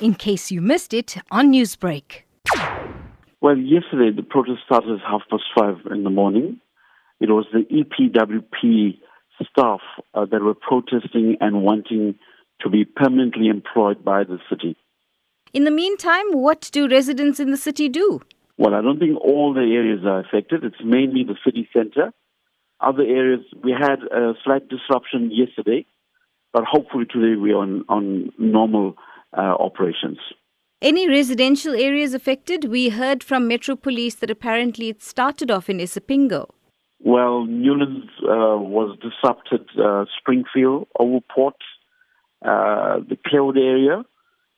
in case you missed it on Newsbreak. Well, yesterday the protest started at half past five in the morning. It was the EPWP staff uh, that were protesting and wanting to be permanently employed by the city. In the meantime, what do residents in the city do? Well, I don't think all the areas are affected. It's mainly the city center. Other areas, we had a slight disruption yesterday, but hopefully today we're on, on normal operations. Any residential areas affected? We heard from Metro Police that apparently it started off in Isipingo. Well, Newlands uh, was disrupted, uh, Springfield, Overport, uh, the Cloud area,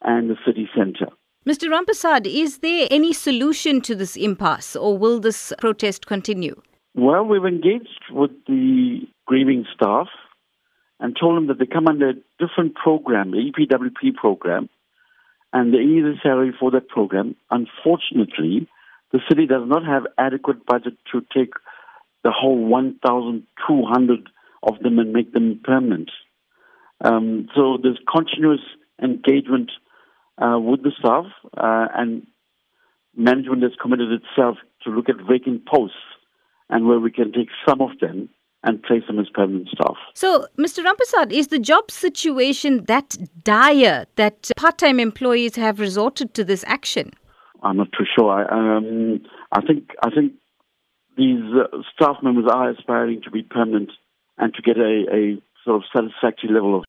and the city centre. Mr. Rampersadh, is there any solution to this impasse or will this protest continue? Well, we've engaged with the grieving staff and told them that they come under a different program, the EPWP program, and they need a salary for that program. Unfortunately, the city does not have adequate budget to take the whole 1,200 of them and make them permanent. Um, so there's continuous engagement uh, with the staff, uh, and management has committed itself to look at vacant posts and where we can take some of them and place them as permanent staff. So, Mr. Rampersadh, is the job situation that dire that part-time employees have resorted to this action? I'm not too sure. I, um, I think I think these uh, staff members are aspiring to be permanent and to get a, a sort of satisfactory level of